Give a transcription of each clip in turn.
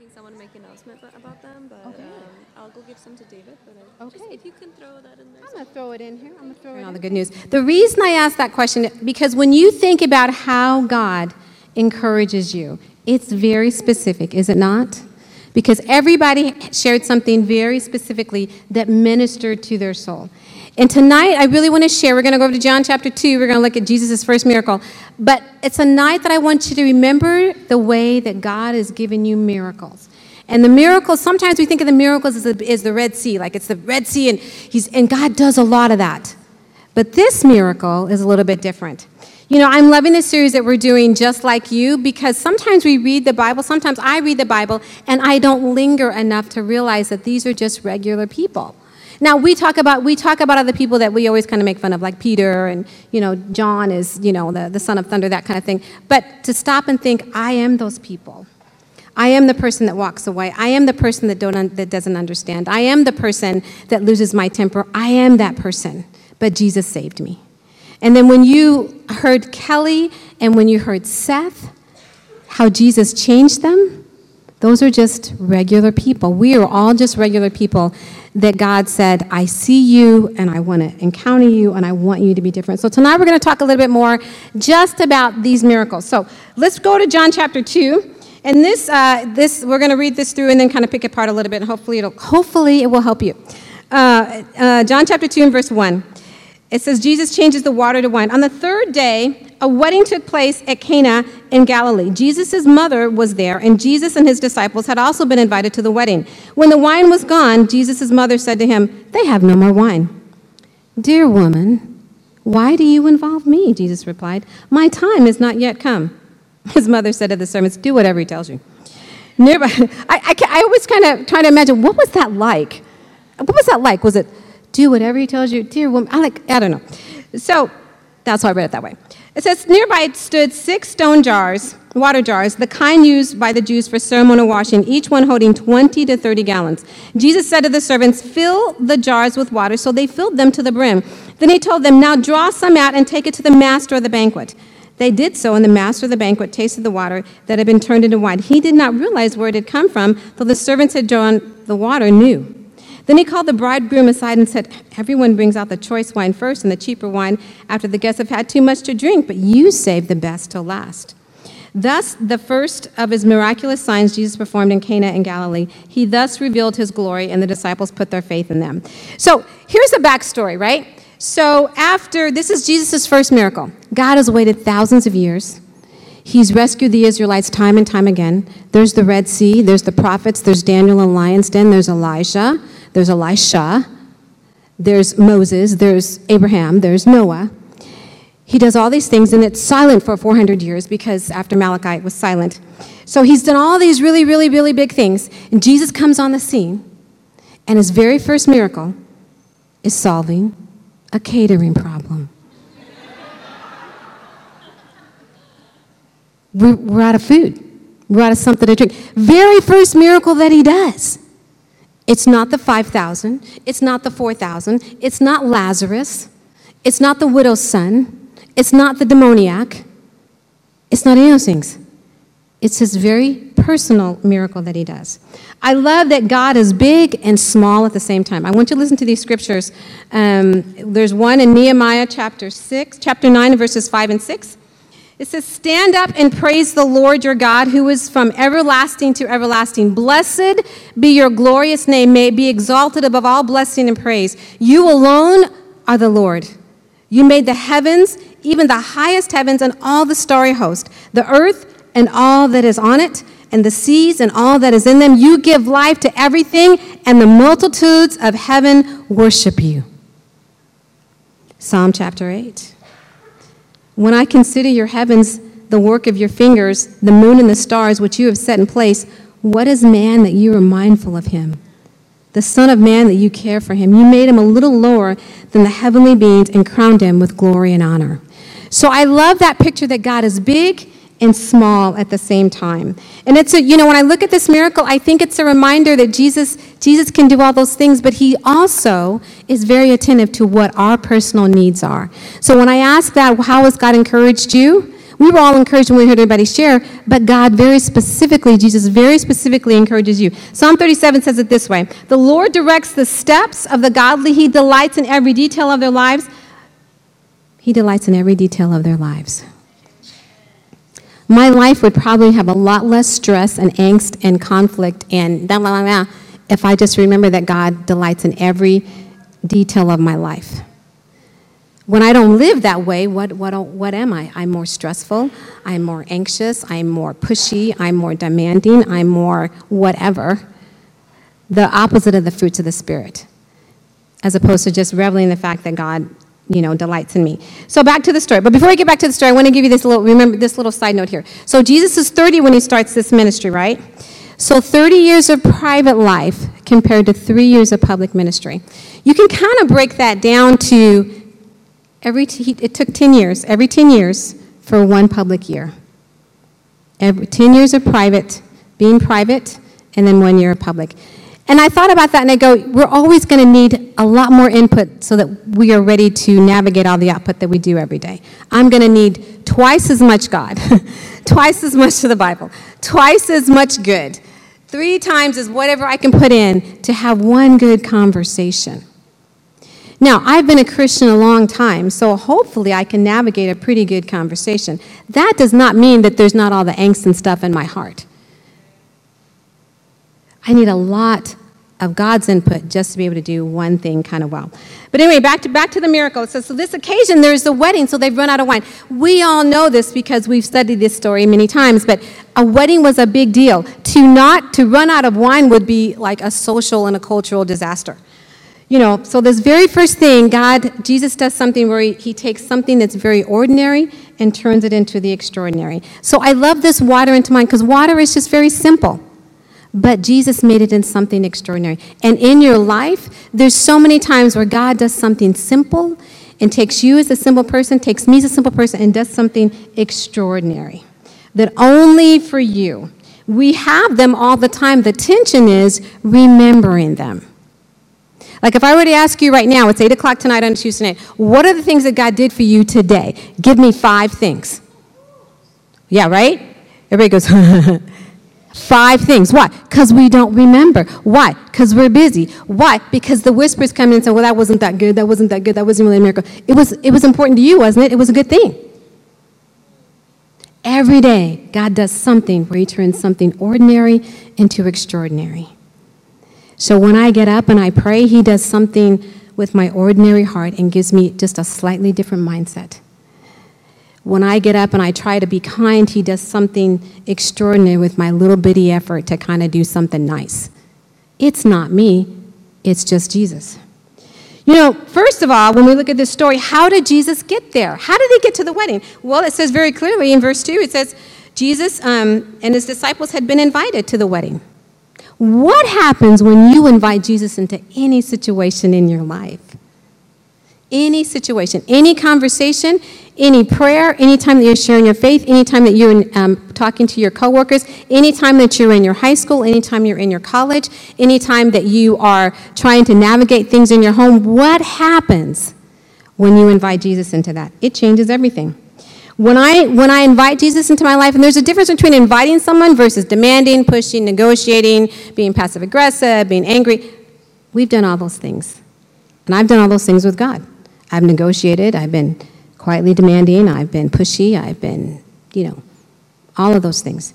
asking someone to make an announcement about- about them, but Okay. um, I'll go give some to David. But I, just Okay. if you can throw that in there. I'm going to throw it in here. I'm going to throw it all the good news. The reason I asked that question, because when you think about how God encourages you, it's very specific, is it not? Because everybody shared something very specifically that ministered to their soul. And tonight, I really want to share. We're going to go over to John chapter 2. We're going to look at Jesus' first miracle. But it's a night that I want you to remember the way that God has given you miracles. And the miracles, sometimes we think of the miracles as the, as the Red Sea, like it's the Red Sea, and, he's, and God does a lot of that. But this miracle is a little bit different. You know, I'm loving this series that we're doing just like you because sometimes we read the Bible, sometimes I read the Bible, and I don't linger enough to realize that these are just regular people. Now we talk about we talk about other people that we always kind of make fun of, like Peter and you know John is you know the, the son of thunder, that kind of thing. But to stop and think, I am those people. I am the person that walks away. I am the person that, don't un- that doesn't understand. I am the person that loses my temper. I am that person. But Jesus saved me. And then when you heard Kelly and when you heard Seth, how Jesus changed them, those are just regular people. We are all just regular people that God said, I see you and I want to encounter you and I want you to be different. So tonight we're going to talk a little bit more just about these miracles. So let's go to John chapter 2. And this, uh, this we're going to read this through and then kind of pick it apart a little bit, and hopefully, it'll, hopefully it will help you. Uh, uh, John chapter 2 and verse 1. It says, Jesus changes the water to wine. On the third day, a wedding took place at Cana in Galilee. Jesus' mother was there, and Jesus and his disciples had also been invited to the wedding. When the wine was gone, Jesus' mother said to him, They have no more wine. Dear woman, why do you involve me? Jesus replied, My time is not yet come. His mother said to the servants, Do whatever he tells you. Nearby, I, I, I always kind of try to imagine what was that like? What was that like? Was it do whatever he tells you, dear woman? I like, I don't know. So that's why I read it that way. It says nearby stood six stone jars, water jars, the kind used by the Jews for ceremonial washing, each one holding 20 to 30 gallons. Jesus said to the servants, Fill the jars with water. So they filled them to the brim. Then he told them, Now draw some out and take it to the master of the banquet. They did so, and the master of the banquet tasted the water that had been turned into wine. He did not realize where it had come from, though the servants had drawn the water knew. Then he called the bridegroom aside and said, Everyone brings out the choice wine first and the cheaper wine after the guests have had too much to drink, but you save the best till last. Thus, the first of his miraculous signs Jesus performed in Cana in Galilee, he thus revealed his glory, and the disciples put their faith in them. So here's the backstory, right? So after this is Jesus' first miracle. God has waited thousands of years. He's rescued the Israelites time and time again. There's the Red Sea, there's the prophets, there's Daniel in lion's den, there's Elijah, there's Elisha, there's Moses, there's Abraham, there's Noah. He does all these things, and it's silent for 400 years because after Malachi it was silent. So he's done all these really, really, really big things. And Jesus comes on the scene, and his very first miracle is solving a catering problem. We're, we're out of food. We're out of something to drink. Very first miracle that he does. It's not the 5,000. It's not the 4,000. It's not Lazarus. It's not the widow's son. It's not the demoniac. It's not any of those things. It's his very personal miracle that he does. I love that God is big and small at the same time. I want you to listen to these scriptures. Um, there's one in Nehemiah chapter 6, chapter 9, verses 5 and 6. It says, Stand up and praise the Lord your God, who is from everlasting to everlasting. Blessed be your glorious name. May be exalted above all blessing and praise. You alone are the Lord. You made the heavens, even the highest heavens, and all the starry host, the earth and all that is on it, and the seas and all that is in them. You give life to everything, and the multitudes of heaven worship you. Psalm chapter 8. When I consider your heavens, the work of your fingers, the moon and the stars which you have set in place, what is man that you are mindful of him? The Son of Man that you care for him. You made him a little lower than the heavenly beings and crowned him with glory and honor. So I love that picture that God is big and small at the same time. And it's a, you know, when I look at this miracle, I think it's a reminder that Jesus, Jesus can do all those things, but he also is very attentive to what our personal needs are. So when I ask that, how has God encouraged you? We were all encouraged when we heard everybody share, but God very specifically, Jesus very specifically encourages you. Psalm 37 says it this way The Lord directs the steps of the godly, He delights in every detail of their lives. He delights in every detail of their lives. My life would probably have a lot less stress and angst and conflict and blah, blah, blah, blah if I just remember that God delights in every detail of my life. When I don't live that way, what, what, what am I? I'm more stressful, I'm more anxious, I'm more pushy, I'm more demanding, I'm more whatever. The opposite of the fruits of the Spirit, as opposed to just reveling the fact that God you know, delights in me. So back to the story. But before I get back to the story, I want to give you this little, remember this little side note here. So Jesus is 30 when he starts this ministry, right? So 30 years of private life compared to three years of public ministry. You can kind of break that down to every, t- it took 10 years, every 10 years for one public year. Every, 10 years of private, being private, and then one year of public. And I thought about that and I go, we're always going to need a lot more input so that we are ready to navigate all the output that we do every day. I'm going to need twice as much God, twice as much of the Bible, twice as much good, three times as whatever I can put in to have one good conversation. Now, I've been a Christian a long time, so hopefully I can navigate a pretty good conversation. That does not mean that there's not all the angst and stuff in my heart. I need a lot of God's input just to be able to do one thing kind of well. But anyway, back to, back to the miracle. Says, so this occasion, there's a wedding, so they've run out of wine. We all know this because we've studied this story many times, but a wedding was a big deal. To not, to run out of wine would be like a social and a cultural disaster. You know, so this very first thing, God, Jesus does something where he, he takes something that's very ordinary and turns it into the extraordinary. So I love this water into wine because water is just very simple. But Jesus made it in something extraordinary. And in your life, there's so many times where God does something simple and takes you as a simple person, takes me as a simple person, and does something extraordinary that only for you. We have them all the time. The tension is remembering them. Like if I were to ask you right now, it's 8 o'clock tonight on Tuesday night, what are the things that God did for you today? Give me five things. Yeah, right? Everybody goes, Five things. Why? Because we don't remember. Why? Because we're busy. Why? Because the whispers come in and say, well, that wasn't that good. That wasn't that good. That wasn't really a miracle. It was, it was important to you, wasn't it? It was a good thing. Every day, God does something where He turns something ordinary into extraordinary. So when I get up and I pray, He does something with my ordinary heart and gives me just a slightly different mindset. When I get up and I try to be kind, he does something extraordinary with my little bitty effort to kind of do something nice. It's not me, it's just Jesus. You know, first of all, when we look at this story, how did Jesus get there? How did he get to the wedding? Well, it says very clearly in verse 2 it says, Jesus um, and his disciples had been invited to the wedding. What happens when you invite Jesus into any situation in your life? Any situation, any conversation, any prayer, anytime that you're sharing your faith, anytime that you're um, talking to your coworkers, anytime that you're in your high school, anytime you're in your college, anytime that you are trying to navigate things in your home, what happens when you invite Jesus into that? It changes everything. When I, when I invite Jesus into my life, and there's a difference between inviting someone versus demanding, pushing, negotiating, being passive aggressive, being angry. We've done all those things. And I've done all those things with God. I've negotiated, I've been quietly demanding, I've been pushy, I've been, you know, all of those things.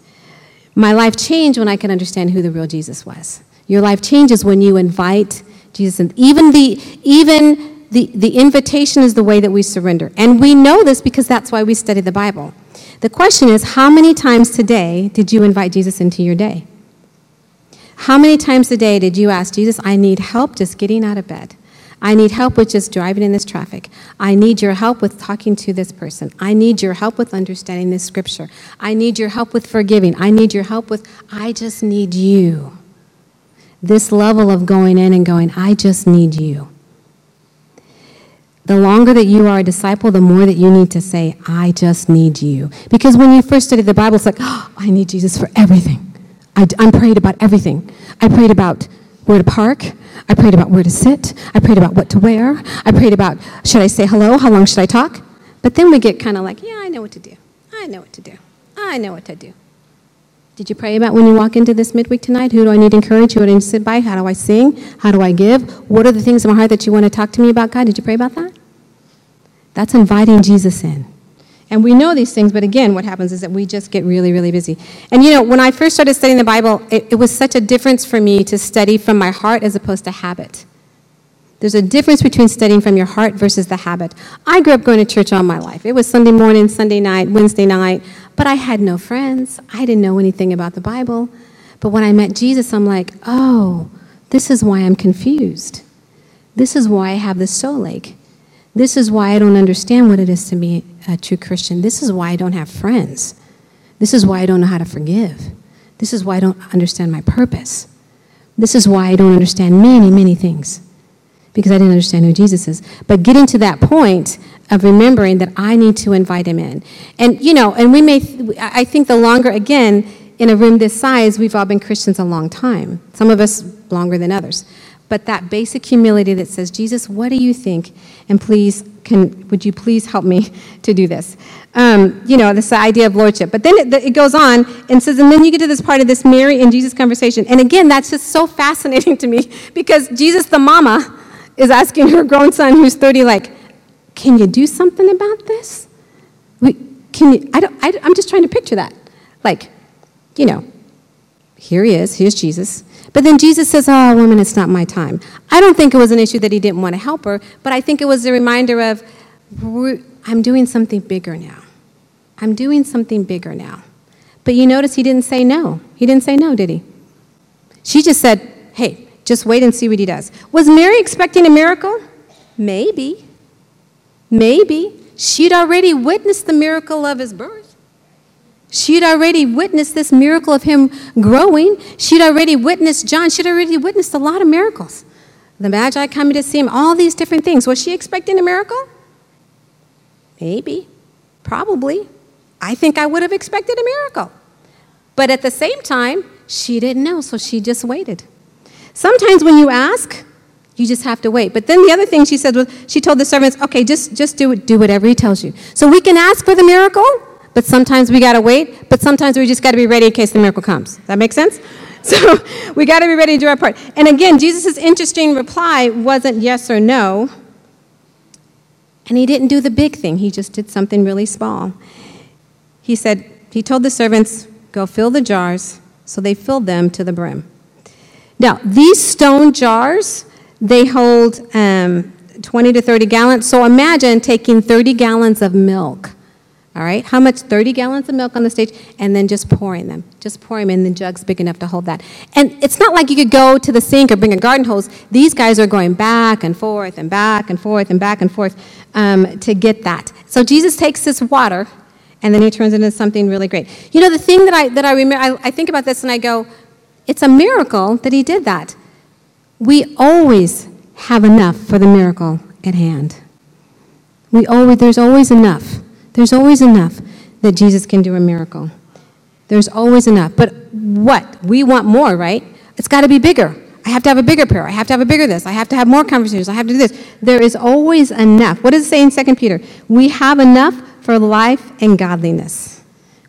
My life changed when I could understand who the real Jesus was. Your life changes when you invite Jesus. And even the, even the, the invitation is the way that we surrender. And we know this because that's why we study the Bible. The question is, how many times today did you invite Jesus into your day? How many times a day did you ask Jesus, I need help just getting out of bed? I need help with just driving in this traffic. I need your help with talking to this person. I need your help with understanding this scripture. I need your help with forgiving. I need your help with, I just need you. This level of going in and going, I just need you. The longer that you are a disciple, the more that you need to say, I just need you. Because when you first study the Bible, it's like, oh, I need Jesus for everything. I, I'm prayed about everything. I prayed about where to park. I prayed about where to sit. I prayed about what to wear. I prayed about should I say hello? How long should I talk? But then we get kind of like, yeah, I know what to do. I know what to do. I know what to do. Did you pray about when you walk into this midweek tonight? Who do I need to encourage? Who do I need to sit by? How do I sing? How do I give? What are the things in my heart that you want to talk to me about, God? Did you pray about that? That's inviting Jesus in. And we know these things, but again, what happens is that we just get really, really busy. And you know, when I first started studying the Bible, it, it was such a difference for me to study from my heart as opposed to habit. There's a difference between studying from your heart versus the habit. I grew up going to church all my life. It was Sunday morning, Sunday night, Wednesday night, but I had no friends. I didn't know anything about the Bible. But when I met Jesus, I'm like, oh, this is why I'm confused. This is why I have this soul ache. This is why I don't understand what it is to be a true Christian. This is why I don't have friends. This is why I don't know how to forgive. This is why I don't understand my purpose. This is why I don't understand many, many things because I didn't understand who Jesus is. But getting to that point of remembering that I need to invite him in. And, you know, and we may, I think the longer, again, in a room this size, we've all been Christians a long time. Some of us longer than others but that basic humility that says, Jesus, what do you think? And please, can, would you please help me to do this? Um, you know, this idea of lordship. But then it, it, goes on and says, and then you get to this part of this Mary and Jesus conversation. And again, that's just so fascinating to me because Jesus, the mama, is asking her grown son who's 30, like, can you do something about this? Can you, I don't, I, I'm just trying to picture that. Like, you know, here he is, here's Jesus. But then Jesus says, Oh, woman, it's not my time. I don't think it was an issue that he didn't want to help her, but I think it was a reminder of, I'm doing something bigger now. I'm doing something bigger now. But you notice he didn't say no. He didn't say no, did he? She just said, Hey, just wait and see what he does. Was Mary expecting a miracle? Maybe. Maybe. She'd already witnessed the miracle of his birth. She'd already witnessed this miracle of him growing. She'd already witnessed John. She'd already witnessed a lot of miracles. The Magi coming to see him, all these different things. Was she expecting a miracle? Maybe. Probably. I think I would have expected a miracle. But at the same time, she didn't know, so she just waited. Sometimes when you ask, you just have to wait. But then the other thing she said was, she told the servants, okay, just, just do, do whatever he tells you. So we can ask for the miracle, but sometimes we got to wait, but sometimes we just got to be ready in case the miracle comes. That makes sense? So we got to be ready to do our part. And again, Jesus' interesting reply wasn't yes or no. And he didn't do the big thing, he just did something really small. He said, He told the servants, Go fill the jars. So they filled them to the brim. Now, these stone jars, they hold um, 20 to 30 gallons. So imagine taking 30 gallons of milk all right? How much? 30 gallons of milk on the stage, and then just pouring them. Just pouring them in the jugs big enough to hold that. And it's not like you could go to the sink or bring a garden hose. These guys are going back and forth and back and forth and back and forth um, to get that. So Jesus takes this water, and then he turns it into something really great. You know, the thing that I, that I remember, I, I think about this and I go, it's a miracle that he did that. We always have enough for the miracle at hand. We always, there's always enough. There's always enough that Jesus can do a miracle. There's always enough. But what? We want more, right? It's got to be bigger. I have to have a bigger prayer. I have to have a bigger this. I have to have more conversations. I have to do this. There is always enough. What does it say in 2 Peter? We have enough for life and godliness.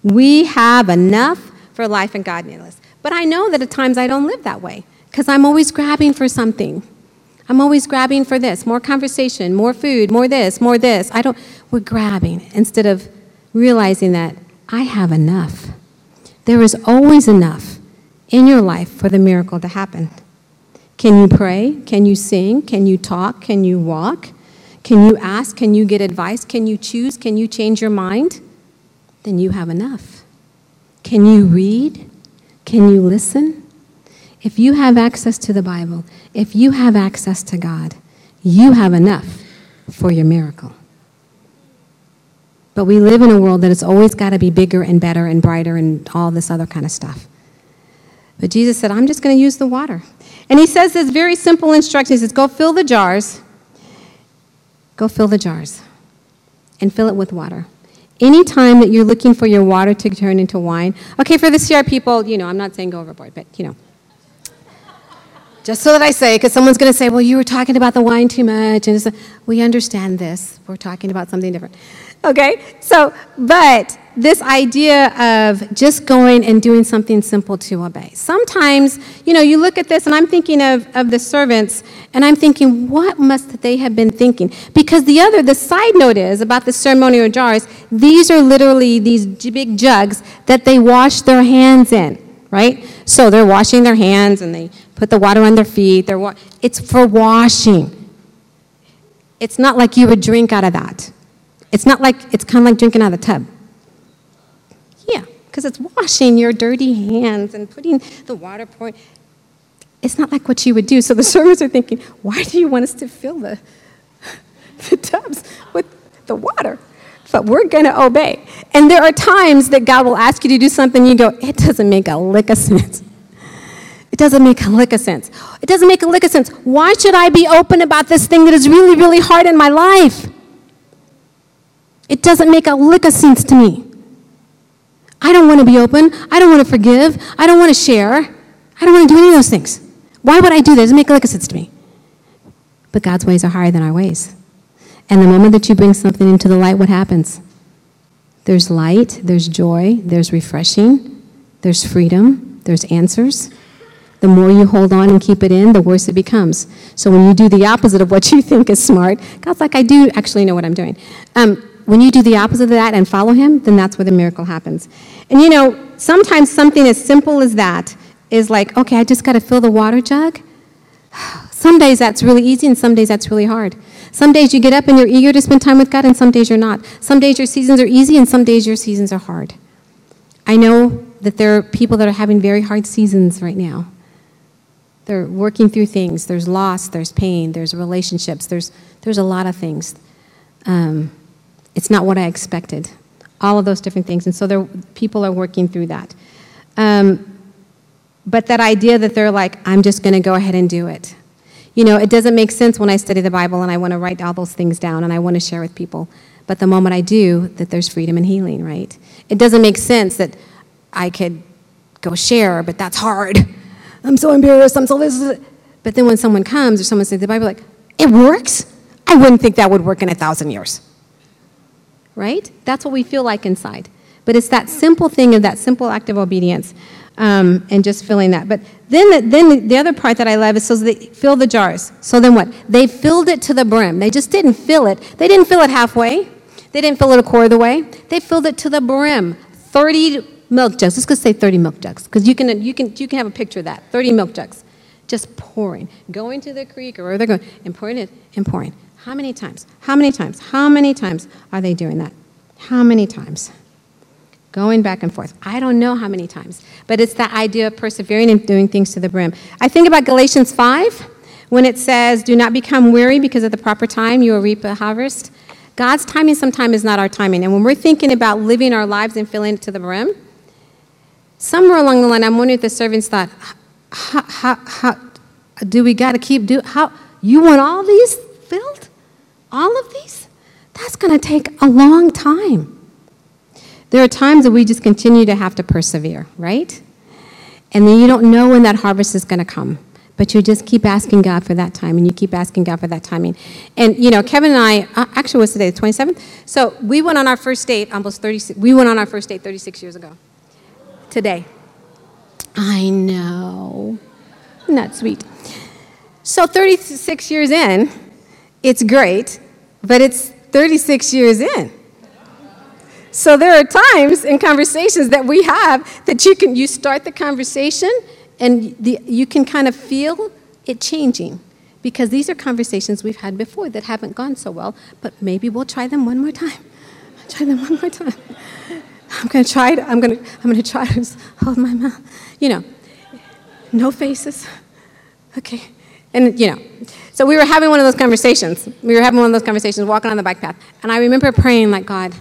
We have enough for life and godliness. But I know that at times I don't live that way because I'm always grabbing for something. I'm always grabbing for this more conversation, more food, more this, more this. I don't, we're grabbing instead of realizing that I have enough. There is always enough in your life for the miracle to happen. Can you pray? Can you sing? Can you talk? Can you walk? Can you ask? Can you get advice? Can you choose? Can you change your mind? Then you have enough. Can you read? Can you listen? If you have access to the Bible, if you have access to God, you have enough for your miracle. But we live in a world that it's always got to be bigger and better and brighter and all this other kind of stuff. But Jesus said, I'm just going to use the water. And he says this very simple instruction. He says, Go fill the jars. Go fill the jars and fill it with water. Anytime that you're looking for your water to turn into wine, okay, for the CR people, you know, I'm not saying go overboard, but you know, just so that I say, because someone's going to say, well, you were talking about the wine too much. And we understand this. We're talking about something different. Okay? So, but this idea of just going and doing something simple to obey. Sometimes, you know, you look at this, and I'm thinking of, of the servants, and I'm thinking, what must they have been thinking? Because the other, the side note is about the ceremonial jars, these are literally these big jugs that they wash their hands in, right? So they're washing their hands and they put the water on their feet. They're wa- it's for washing. It's not like you would drink out of that. It's not like, it's kind of like drinking out of the tub. Yeah, because it's washing your dirty hands and putting the water point. It's not like what you would do. So the servants are thinking, why do you want us to fill the, the tubs with the water? But we're going to obey. And there are times that God will ask you to do something, you go, it doesn't make a lick of sense. It doesn't make a lick of sense. It doesn't make a lick of sense. Why should I be open about this thing that is really, really hard in my life? It doesn't make a lick of sense to me. I don't want to be open. I don't want to forgive. I don't want to share. I don't want to do any of those things. Why would I do that? It doesn't make a lick of sense to me. But God's ways are higher than our ways. And the moment that you bring something into the light, what happens? There's light, there's joy, there's refreshing, there's freedom, there's answers. The more you hold on and keep it in, the worse it becomes. So when you do the opposite of what you think is smart, God's like, I do actually know what I'm doing. Um, when you do the opposite of that and follow Him, then that's where the miracle happens. And you know, sometimes something as simple as that is like, okay, I just got to fill the water jug. Some days that's really easy, and some days that's really hard. Some days you get up and you're eager to spend time with God, and some days you're not. Some days your seasons are easy, and some days your seasons are hard. I know that there are people that are having very hard seasons right now. They're working through things. There's loss, there's pain, there's relationships, there's, there's a lot of things. Um, it's not what I expected. All of those different things. And so there, people are working through that. Um, but that idea that they're like, I'm just going to go ahead and do it. You know, it doesn't make sense when I study the Bible and I want to write all those things down and I want to share with people. But the moment I do, that there's freedom and healing, right? It doesn't make sense that I could go share, but that's hard. I'm so embarrassed. I'm so this. But then when someone comes or someone says the Bible, like, it works? I wouldn't think that would work in a thousand years. Right? That's what we feel like inside. But it's that simple thing of that simple act of obedience um, and just filling that. But then the, then the other part that I love is so they fill the jars. So then what? They filled it to the brim. They just didn't fill it. They didn't fill it halfway. They didn't fill it a quarter of the way. They filled it to the brim. 30 milk jugs. Let's just say 30 milk jugs because you can, you, can, you can have a picture of that. 30 milk jugs. Just pouring. Going to the creek or where they're going and pouring it and pouring. How many times? How many times? How many times are they doing that? How many times? Going back and forth. I don't know how many times, but it's that idea of persevering and doing things to the brim. I think about Galatians 5 when it says, Do not become weary because at the proper time you will reap a harvest. God's timing sometimes is not our timing. And when we're thinking about living our lives and filling it to the brim, somewhere along the line, I'm wondering if the servants thought, how, how, how do we got to keep doing, how you want all these filled? All of these? That's going to take a long time. There are times that we just continue to have to persevere, right? And then you don't know when that harvest is going to come. But you just keep asking God for that time, and you keep asking God for that timing. And, you know, Kevin and I, uh, actually, was today, the 27th? So we went on our first date almost 36, we went on our first date 36 years ago. Today. I know. Isn't sweet? So 36 years in, it's great, but it's 36 years in. So there are times in conversations that we have that you can you start the conversation and the, you can kind of feel it changing because these are conversations we've had before that haven't gone so well, but maybe we'll try them one more time. I'll try them one more time. I'm going to try it. I'm going to I'm going to try to hold my mouth. You know, no faces. Okay. And you know, so we were having one of those conversations. We were having one of those conversations walking on the bike path. And I remember praying like, God,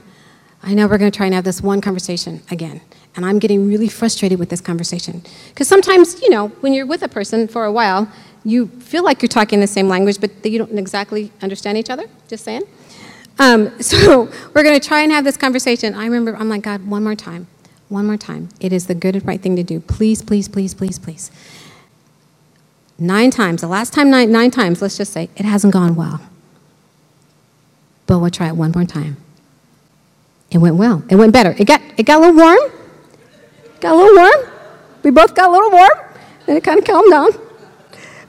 I know we're going to try and have this one conversation again. And I'm getting really frustrated with this conversation. Because sometimes, you know, when you're with a person for a while, you feel like you're talking the same language, but you don't exactly understand each other. Just saying. Um, so we're going to try and have this conversation. I remember, I'm like, God, one more time. One more time. It is the good and right thing to do. Please, please, please, please, please. nine times, the last time nine, nine times, let's just say, it hasn't gone well. But we'll try it one more time. It went well. It went better. It got, it got a little warm. Got a little warm. We both got a little warm. Then it kind of calmed down.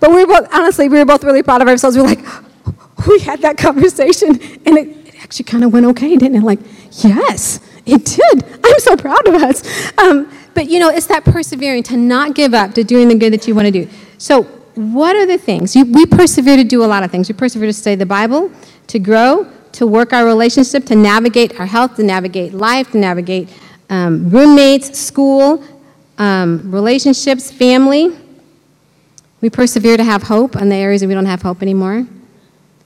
But we were both, honestly, we were both really proud of ourselves. We were like, we had that conversation and it, it actually kind of went okay, didn't it? Like, yes, it did. I'm so proud of us. Um, but you know, it's that persevering to not give up, to doing the good that you want to do. So, what are the things? You, we persevere to do a lot of things. We persevere to study the Bible, to grow, to work our relationship, to navigate our health, to navigate life, to navigate um, roommates, school, um, relationships, family. We persevere to have hope in the areas that we don't have hope anymore.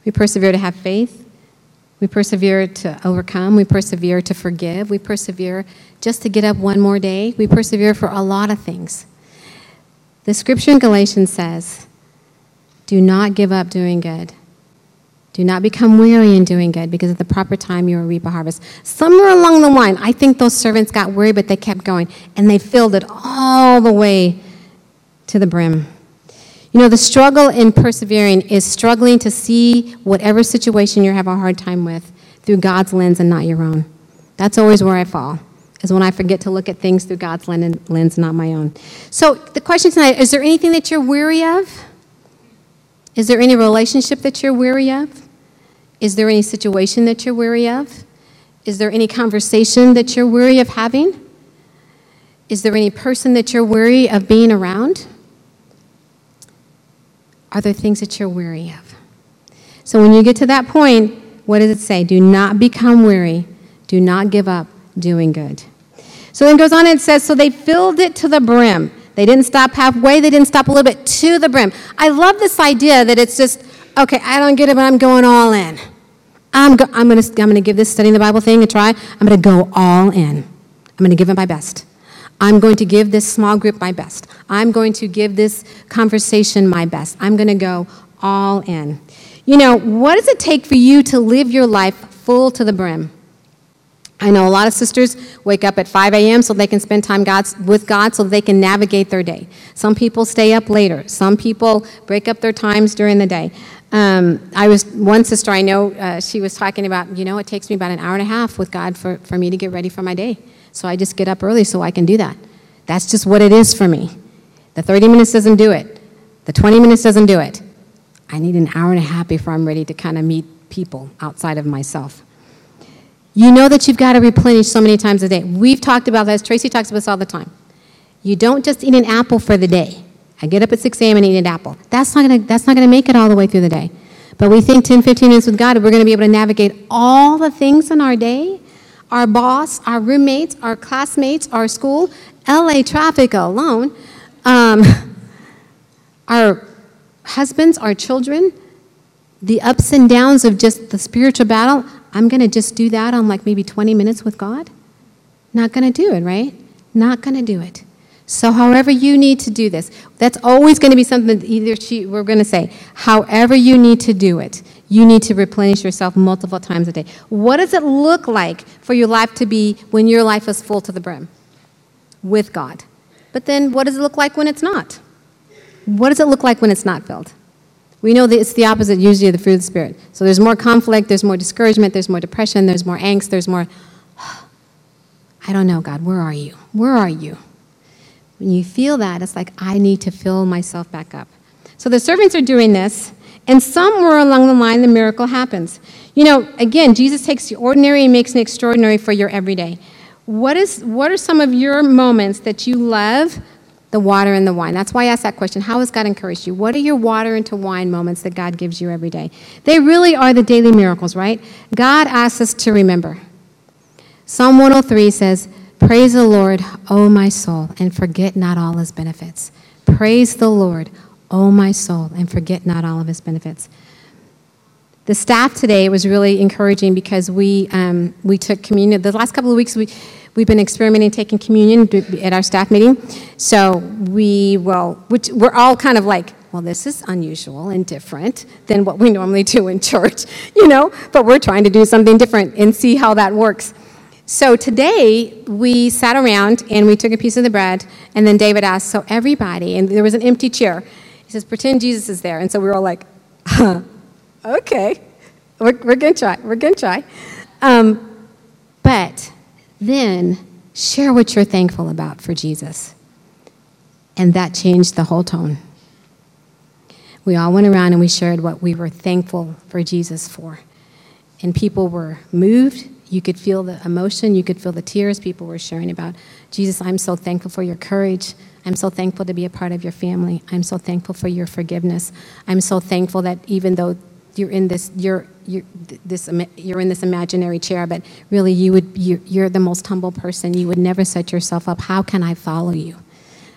We persevere to have faith. We persevere to overcome. We persevere to forgive. We persevere just to get up one more day. We persevere for a lot of things. The scripture in Galatians says, Do not give up doing good. Do not become weary in doing good, because at the proper time you will reap a harvest. Somewhere along the line, I think those servants got weary, but they kept going, and they filled it all the way to the brim. You know, the struggle in persevering is struggling to see whatever situation you have a hard time with through God's lens and not your own. That's always where I fall, is when I forget to look at things through God's lens, not my own. So, the question tonight is there anything that you're weary of? Is there any relationship that you're weary of? Is there any situation that you're weary of? Is there any conversation that you're weary of having? Is there any person that you're weary of being around? Are there things that you're weary of? So when you get to that point, what does it say? Do not become weary. Do not give up doing good. So then it goes on and says, So they filled it to the brim. They didn't stop halfway, they didn't stop a little bit to the brim. I love this idea that it's just, okay, I don't get it, but I'm going all in. I'm, go- I'm going to I'm gonna give this studying the Bible thing a try. I'm going to go all in. I'm going to give it my best. I'm going to give this small group my best. I'm going to give this conversation my best. I'm going to go all in. You know, what does it take for you to live your life full to the brim? I know a lot of sisters wake up at 5 a.m. so they can spend time God's, with God so they can navigate their day. Some people stay up later. Some people break up their times during the day. Um, I was one sister I know. Uh, she was talking about, you know, it takes me about an hour and a half with God for, for me to get ready for my day. So I just get up early so I can do that. That's just what it is for me. The 30 minutes doesn't do it, the 20 minutes doesn't do it. I need an hour and a half before I'm ready to kind of meet people outside of myself. You know that you've got to replenish so many times a day. We've talked about this, Tracy talks about this all the time. You don't just eat an apple for the day. I get up at 6 a.m. and eat an apple. That's not going to make it all the way through the day. But we think 10, 15 minutes with God, we're going to be able to navigate all the things in our day our boss, our roommates, our classmates, our school, LA traffic alone, um, our husbands, our children, the ups and downs of just the spiritual battle. I'm going to just do that on like maybe 20 minutes with God? Not going to do it, right? Not going to do it. So, however you need to do this, that's always going to be something that either she, we're going to say, however you need to do it, you need to replenish yourself multiple times a day. What does it look like for your life to be when your life is full to the brim with God? But then, what does it look like when it's not? What does it look like when it's not filled? We know that it's the opposite usually of the fruit of the Spirit. So there's more conflict, there's more discouragement, there's more depression, there's more angst, there's more, I don't know, God, where are you? Where are you? When you feel that, it's like, I need to fill myself back up. So the servants are doing this, and somewhere along the line, the miracle happens. You know, again, Jesus takes the ordinary and makes it extraordinary for your everyday. What, is, what are some of your moments that you love the water and the wine? That's why I asked that question. How has God encouraged you? What are your water into wine moments that God gives you every day? They really are the daily miracles, right? God asks us to remember. Psalm 103 says, Praise the Lord, O my soul, and forget not all his benefits. Praise the Lord, O my soul, and forget not all of his benefits. The staff today was really encouraging because we, um, we took communion. The last couple of weeks, we, we've been experimenting taking communion at our staff meeting. So we, well, which, we're all kind of like, well, this is unusual and different than what we normally do in church, you know, but we're trying to do something different and see how that works. So today we sat around and we took a piece of the bread, and then David asked, So everybody, and there was an empty chair. He says, pretend Jesus is there. And so we were all like, okay, we're, we're going to try. We're going to try. Um, but then share what you're thankful about for Jesus. And that changed the whole tone. We all went around and we shared what we were thankful for Jesus for. And people were moved. You could feel the emotion, you could feel the tears. People were sharing about, Jesus, I'm so thankful for your courage. I'm so thankful to be a part of your family. I'm so thankful for your forgiveness. I'm so thankful that even though you're in this, you're, you're, this, you're in this imaginary chair, but really you would, you're, you're the most humble person. You would never set yourself up. How can I follow you?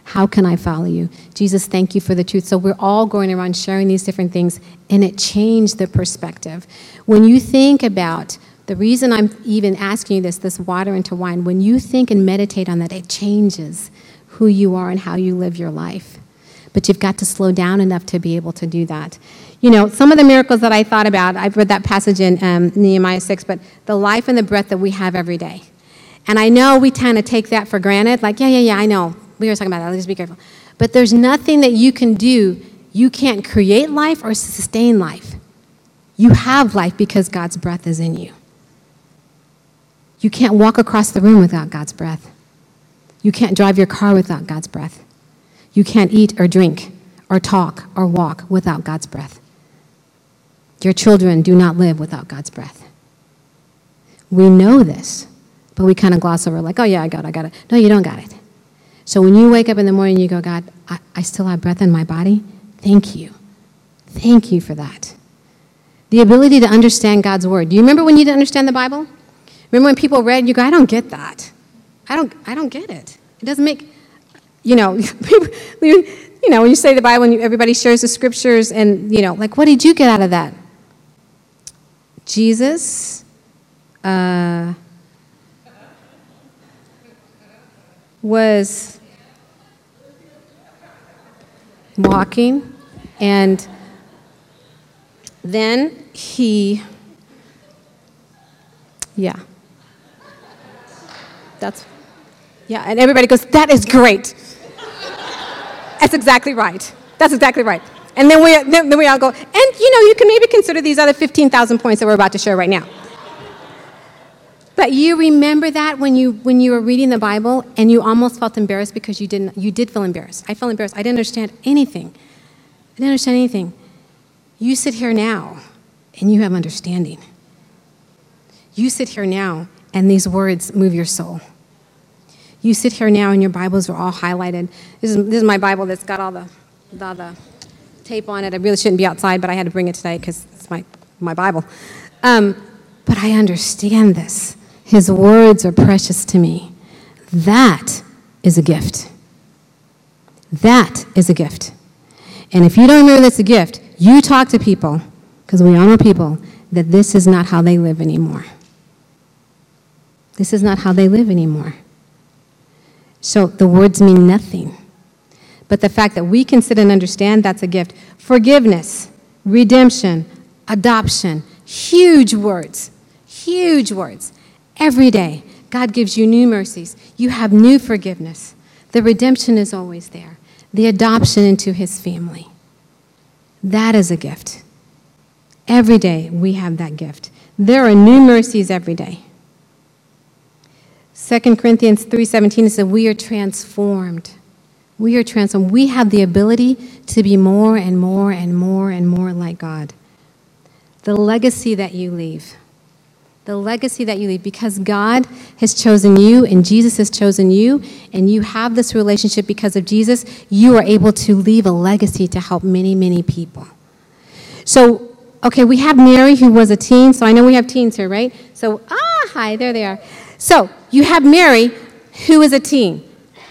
How can I follow you? Jesus, thank you for the truth. So we're all going around sharing these different things, and it changed the perspective. When you think about the reason I'm even asking you this, this water into wine, when you think and meditate on that, it changes who you are and how you live your life. But you've got to slow down enough to be able to do that. You know, some of the miracles that I thought about, I've read that passage in um, Nehemiah 6, but the life and the breath that we have every day. And I know we kind of take that for granted, like, yeah, yeah, yeah, I know. We were talking about that. Let's be careful. But there's nothing that you can do. You can't create life or sustain life. You have life because God's breath is in you. You can't walk across the room without God's breath. You can't drive your car without God's breath. You can't eat or drink or talk or walk without God's breath. Your children do not live without God's breath. We know this, but we kind of gloss over, like, oh, yeah, I got it, I got it. No, you don't got it. So when you wake up in the morning, you go, God, I, I still have breath in my body. Thank you. Thank you for that. The ability to understand God's word. Do you remember when you didn't understand the Bible? Remember when people read, you go, I don't get that. I don't, I don't get it. It doesn't make, you know, you know, when you say the Bible and everybody shares the scriptures and, you know, like, what did you get out of that? Jesus uh, was walking and then he, yeah. That's, yeah, and everybody goes, that is great. That's exactly right. That's exactly right. And then we, then, we all go, and you know, you can maybe consider these other 15,000 points that we're about to share right now. But you remember that when you when you were reading the Bible and you almost felt embarrassed because you didn't you did feel embarrassed. I felt embarrassed. I didn't understand anything. I didn't understand anything. You sit here now and you have understanding. You sit here now and these words move your soul. You sit here now and your Bibles are all highlighted. This is, this is my Bible that's got all the, all the tape on it. I really shouldn't be outside, but I had to bring it today because it's my, my Bible. Um, but I understand this. His words are precious to me. That is a gift. That is a gift. And if you don't know that's a gift, you talk to people, because we all know people, that this is not how they live anymore. This is not how they live anymore. So the words mean nothing. But the fact that we can sit and understand, that's a gift. Forgiveness, redemption, adoption, huge words, huge words. Every day, God gives you new mercies. You have new forgiveness. The redemption is always there, the adoption into His family. That is a gift. Every day, we have that gift. There are new mercies every day. 2 Corinthians 3:17 says we are transformed we are transformed. We have the ability to be more and more and more and more like God. The legacy that you leave, the legacy that you leave, because God has chosen you and Jesus has chosen you, and you have this relationship because of Jesus, you are able to leave a legacy to help many, many people. So, okay, we have Mary who was a teen, so I know we have teens here, right? So, ah, hi, there they are. So, you have Mary who is a teen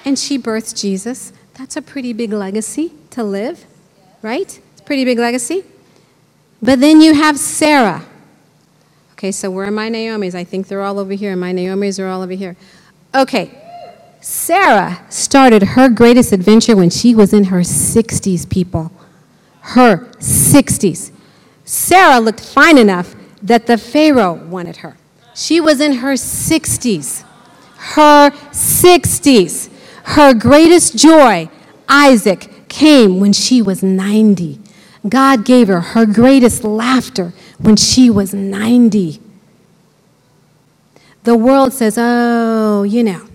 and she births Jesus. That's a pretty big legacy to live, right? It's pretty big legacy. But then you have Sarah. Okay, so where are my Naomi's? I think they're all over here. My Naomi's are all over here. Okay, Sarah started her greatest adventure when she was in her 60s, people. Her 60s. Sarah looked fine enough that the Pharaoh wanted her. She was in her 60s. Her 60s her greatest joy, Isaac, came when she was 90. God gave her her greatest laughter when she was 90. The world says, oh, you know,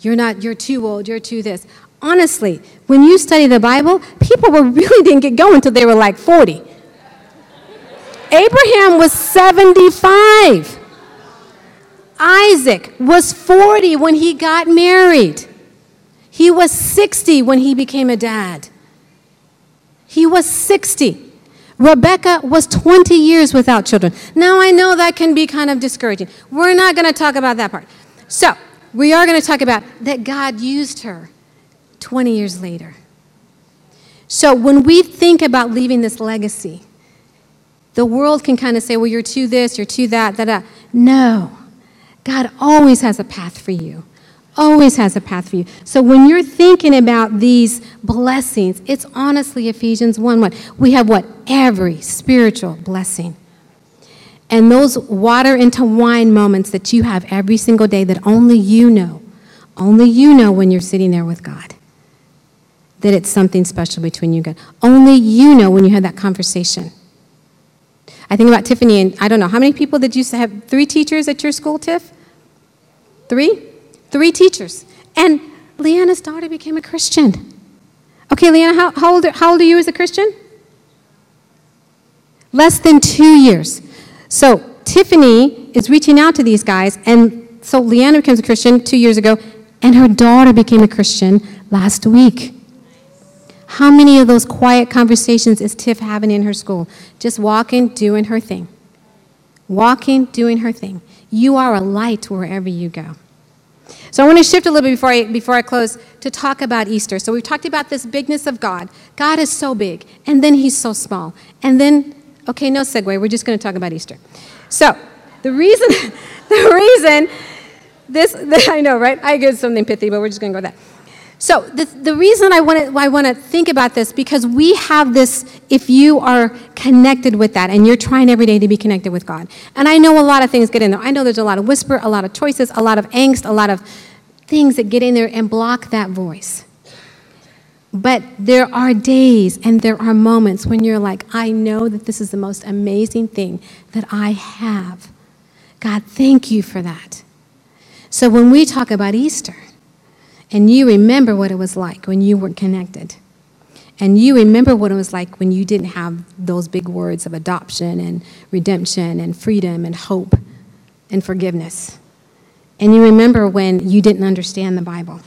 you're not, you're too old, you're too this. Honestly, when you study the Bible, people were, really didn't get going until they were like 40. Abraham was 75. Isaac was 40 when he got married. He was 60 when he became a dad. He was 60. Rebecca was 20 years without children. Now, I know that can be kind of discouraging. We're not going to talk about that part. So, we are going to talk about that God used her 20 years later. So, when we think about leaving this legacy, the world can kind of say, well, you're too this, you're too that, that, that. No. God always has a path for you always has a path for you. So when you're thinking about these blessings, it's honestly Ephesians 1 1. We have what? Every spiritual blessing. And those water into wine moments that you have every single day that only you know, only you know when you're sitting there with God, that it's something special between you and God. Only you know when you have that conversation. I think about Tiffany, and I don't know, how many people did you have? Three teachers at your school, Tiff? Three? Three teachers. And Leanna's daughter became a Christian. Okay, Leanna, how, how, old, how old are you as a Christian? Less than two years. So Tiffany is reaching out to these guys, and so Leanna becomes a Christian two years ago, and her daughter became a Christian last week. How many of those quiet conversations is Tiff having in her school? Just walking, doing her thing. Walking, doing her thing. You are a light wherever you go. So I want to shift a little bit before I, before I close to talk about Easter. So we've talked about this bigness of God. God is so big, and then he's so small. And then, okay, no segue. We're just going to talk about Easter. So the reason, the reason this, I know, right? I get something pithy, but we're just going to go with that. So the, the reason I want to I want to think about this because we have this if you are connected with that and you're trying every day to be connected with God. And I know a lot of things get in there. I know there's a lot of whisper, a lot of choices, a lot of angst, a lot of things that get in there and block that voice. But there are days and there are moments when you're like, I know that this is the most amazing thing that I have. God, thank you for that. So when we talk about Easter, and you remember what it was like when you weren't connected. And you remember what it was like when you didn't have those big words of adoption and redemption and freedom and hope and forgiveness. And you remember when you didn't understand the Bible.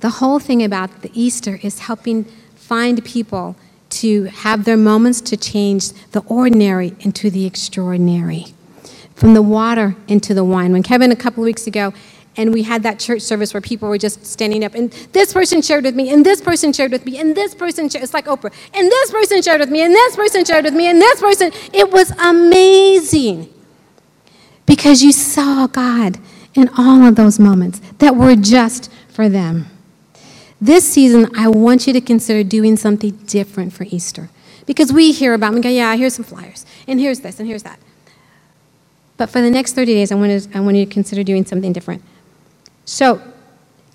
The whole thing about the Easter is helping find people to have their moments to change the ordinary into the extraordinary, from the water into the wine. When Kevin, a couple of weeks ago, and we had that church service where people were just standing up and this person shared with me and this person shared with me and this person shared, it's like oprah and this person shared with me and this person shared with me and this person it was amazing because you saw god in all of those moments that were just for them this season i want you to consider doing something different for easter because we hear about we go yeah here's some flyers and here's this and here's that but for the next 30 days i want, to, I want you to consider doing something different so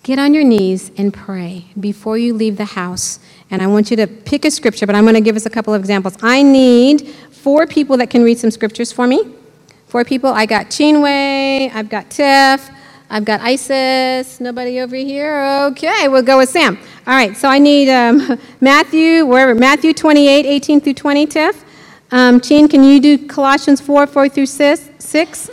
get on your knees and pray before you leave the house. And I want you to pick a scripture, but I'm going to give us a couple of examples. I need four people that can read some scriptures for me. Four people. I got Chinwe, I've got Tiff, I've got Isis. Nobody over here? Okay, we'll go with Sam. All right, so I need um, Matthew, wherever, Matthew 28, 18 through 20, Tiff. Um, Chin, can you do Colossians 4, 4 through 6?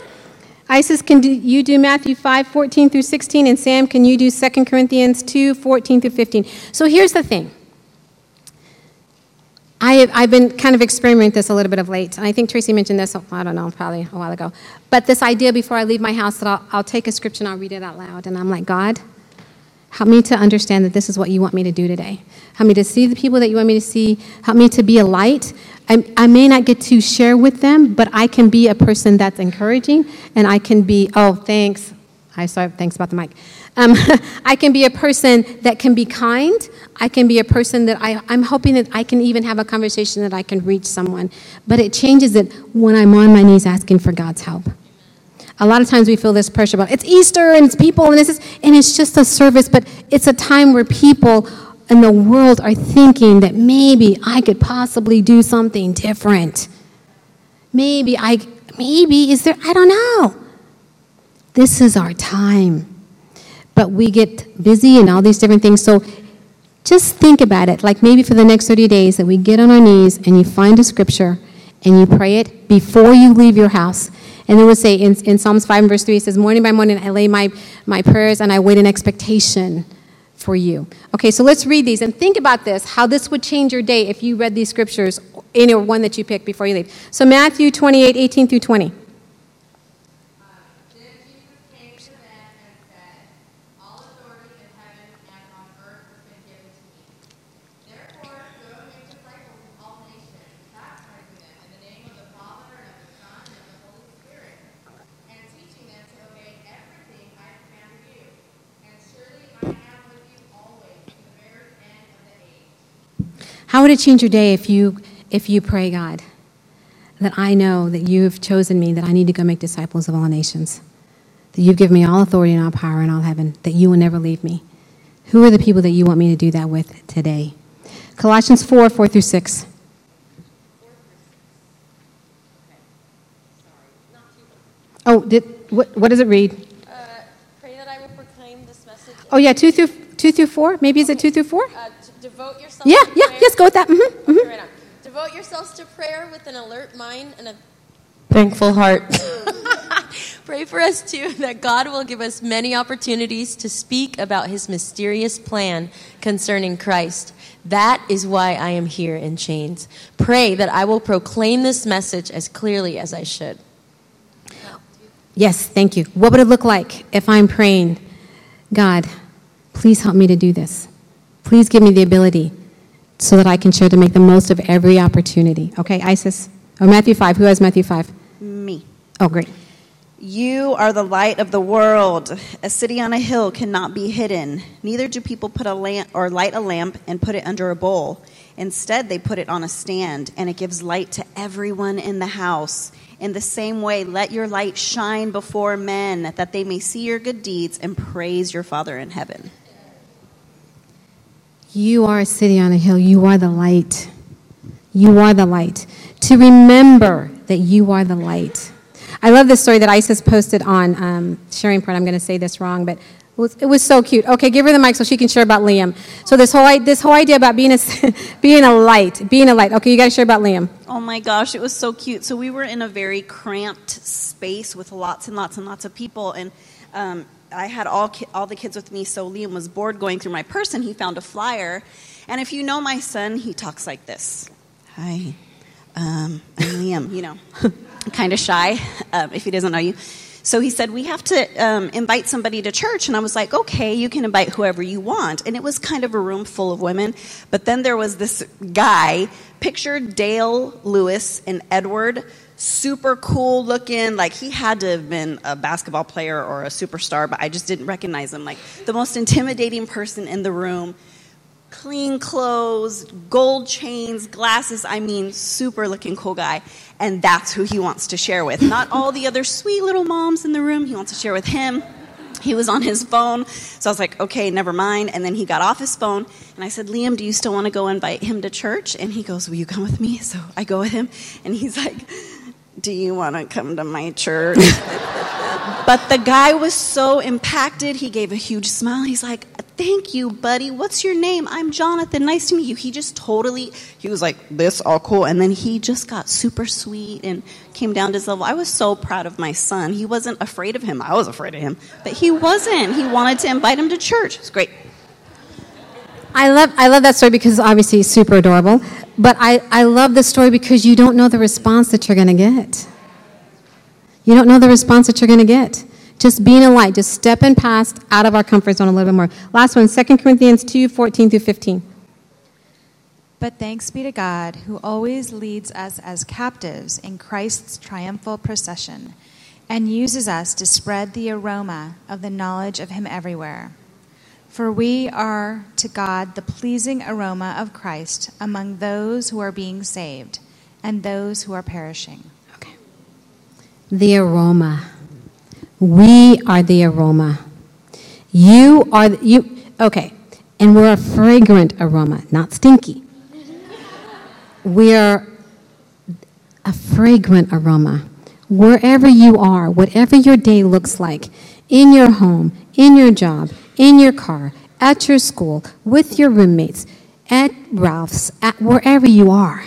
Isis, can do, you do Matthew 5, 14 through 16? And Sam, can you do 2 Corinthians 2, 14 through 15? So here's the thing. I have, I've been kind of experimenting this a little bit of late. And I think Tracy mentioned this, I don't know, probably a while ago. But this idea before I leave my house that I'll, I'll take a scripture and I'll read it out loud. And I'm like, God, help me to understand that this is what you want me to do today. Help me to see the people that you want me to see. Help me to be a light. I, I, may not get to share with them, but I can be a person that's encouraging, and I can be, oh, thanks. I saw thanks about the mic. Um, I can be a person that can be kind. I can be a person that I, I'm hoping that I can even have a conversation that I can reach someone. But it changes it when I'm on my knees asking for God's help. A lot of times we feel this pressure about it's Easter and it's people and this is, and it's just a service, but it's a time where people in the world are thinking that maybe I could possibly do something different. Maybe I, maybe, is there, I don't know. This is our time. But we get busy and all these different things. So just think about it. Like maybe for the next 30 days that we get on our knees and you find a scripture and you pray it before you leave your house. And it would say in, in Psalms 5 and verse 3, it says, Morning by morning I lay my, my prayers and I wait in expectation for you. Okay, so let's read these and think about this how this would change your day if you read these scriptures, any one that you pick before you leave. So, Matthew 28 18 through 20. How would it change your day if you, if you pray, God, that I know that you have chosen me, that I need to go make disciples of all nations, that you've given me all authority and all power in all heaven, that you will never leave me? Who are the people that you want me to do that with today? Colossians 4 4 through 6. Oh, did, what, what does it read? Uh, pray that I will proclaim this message. Oh, yeah, 2 through, two through 4? Maybe is it 2 through 4? Uh, devote yourself Yeah, to yeah, prayer. yes, go with that. hmm Okay, right on. Devote yourselves to prayer with an alert mind and a Thankful heart. Pray for us too that God will give us many opportunities to speak about his mysterious plan concerning Christ. That is why I am here in chains. Pray that I will proclaim this message as clearly as I should. Yes, thank you. What would it look like if I'm praying, God, please help me to do this? Please give me the ability so that I can share to make the most of every opportunity. Okay, Isis? Oh, Matthew 5. Who has Matthew 5? Me. Oh, great. You are the light of the world. A city on a hill cannot be hidden. Neither do people put a lamp or light a lamp and put it under a bowl. Instead, they put it on a stand, and it gives light to everyone in the house. In the same way, let your light shine before men, that they may see your good deeds and praise your Father in heaven. You are a city on a hill. You are the light. You are the light. To remember that you are the light. I love this story that Isis posted on um, sharing part. I'm going to say this wrong, but it was, it was so cute. Okay, give her the mic so she can share about Liam. So this whole this whole idea about being a being a light, being a light. Okay, you got to share about Liam. Oh my gosh, it was so cute. So we were in a very cramped space with lots and lots and lots of people, and um, I had all ki- all the kids with me. So Liam was bored going through my purse, and he found a flyer. And if you know my son, he talks like this: "Hi, um, I'm Liam." You know, kind of shy um, if he doesn't know you. So he said, We have to um, invite somebody to church. And I was like, Okay, you can invite whoever you want. And it was kind of a room full of women. But then there was this guy, picture Dale Lewis and Edward, super cool looking. Like he had to have been a basketball player or a superstar, but I just didn't recognize him. Like the most intimidating person in the room. Clean clothes, gold chains, glasses. I mean, super looking cool guy. And that's who he wants to share with. Not all the other sweet little moms in the room. He wants to share with him. He was on his phone. So I was like, okay, never mind. And then he got off his phone. And I said, Liam, do you still want to go invite him to church? And he goes, Will you come with me? So I go with him. And he's like, Do you want to come to my church? But the guy was so impacted. He gave a huge smile. He's like, Thank you, buddy. What's your name? I'm Jonathan. Nice to meet you. He just totally, he was like, This all cool. And then he just got super sweet and came down to his level. I was so proud of my son. He wasn't afraid of him. I was afraid of him. But he wasn't. He wanted to invite him to church. It's great. I love, I love that story because obviously it's super adorable. But I, I love the story because you don't know the response that you're going to get. You don't know the response that you're going to get. Just being a light, just stepping past out of our comfort zone a little bit more. Last one, 2 Corinthians 2 14 through 15. But thanks be to God, who always leads us as captives in Christ's triumphal procession, and uses us to spread the aroma of the knowledge of Him everywhere. For we are to God the pleasing aroma of Christ among those who are being saved and those who are perishing. Okay. The aroma. We are the aroma. You are, the, you, okay. And we're a fragrant aroma, not stinky. We're a fragrant aroma. Wherever you are, whatever your day looks like, in your home, in your job, in your car, at your school, with your roommates, at Ralph's, at wherever you are,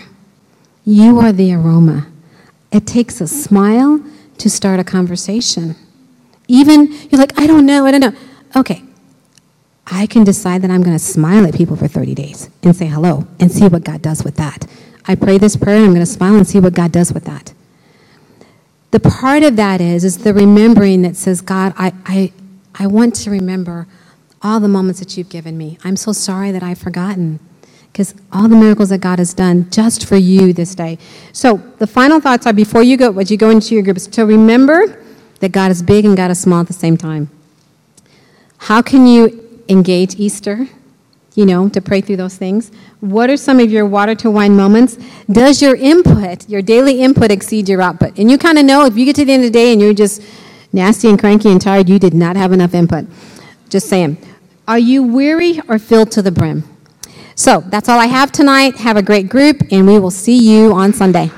you are the aroma. It takes a smile to start a conversation. Even you're like, I don't know, I don't know. Okay, I can decide that I'm going to smile at people for 30 days and say hello and see what God does with that. I pray this prayer and I'm going to smile and see what God does with that. The part of that is, is the remembering that says, God, I, I, I want to remember all the moments that you've given me. I'm so sorry that I've forgotten because all the miracles that God has done just for you this day. So the final thoughts are before you go, as you go into your groups, to remember that God is big and God is small at the same time. How can you engage Easter, you know, to pray through those things? What are some of your water to wine moments? Does your input, your daily input, exceed your output? And you kind of know if you get to the end of the day and you're just nasty and cranky and tired, you did not have enough input. Just saying. Are you weary or filled to the brim? So that's all I have tonight. Have a great group, and we will see you on Sunday.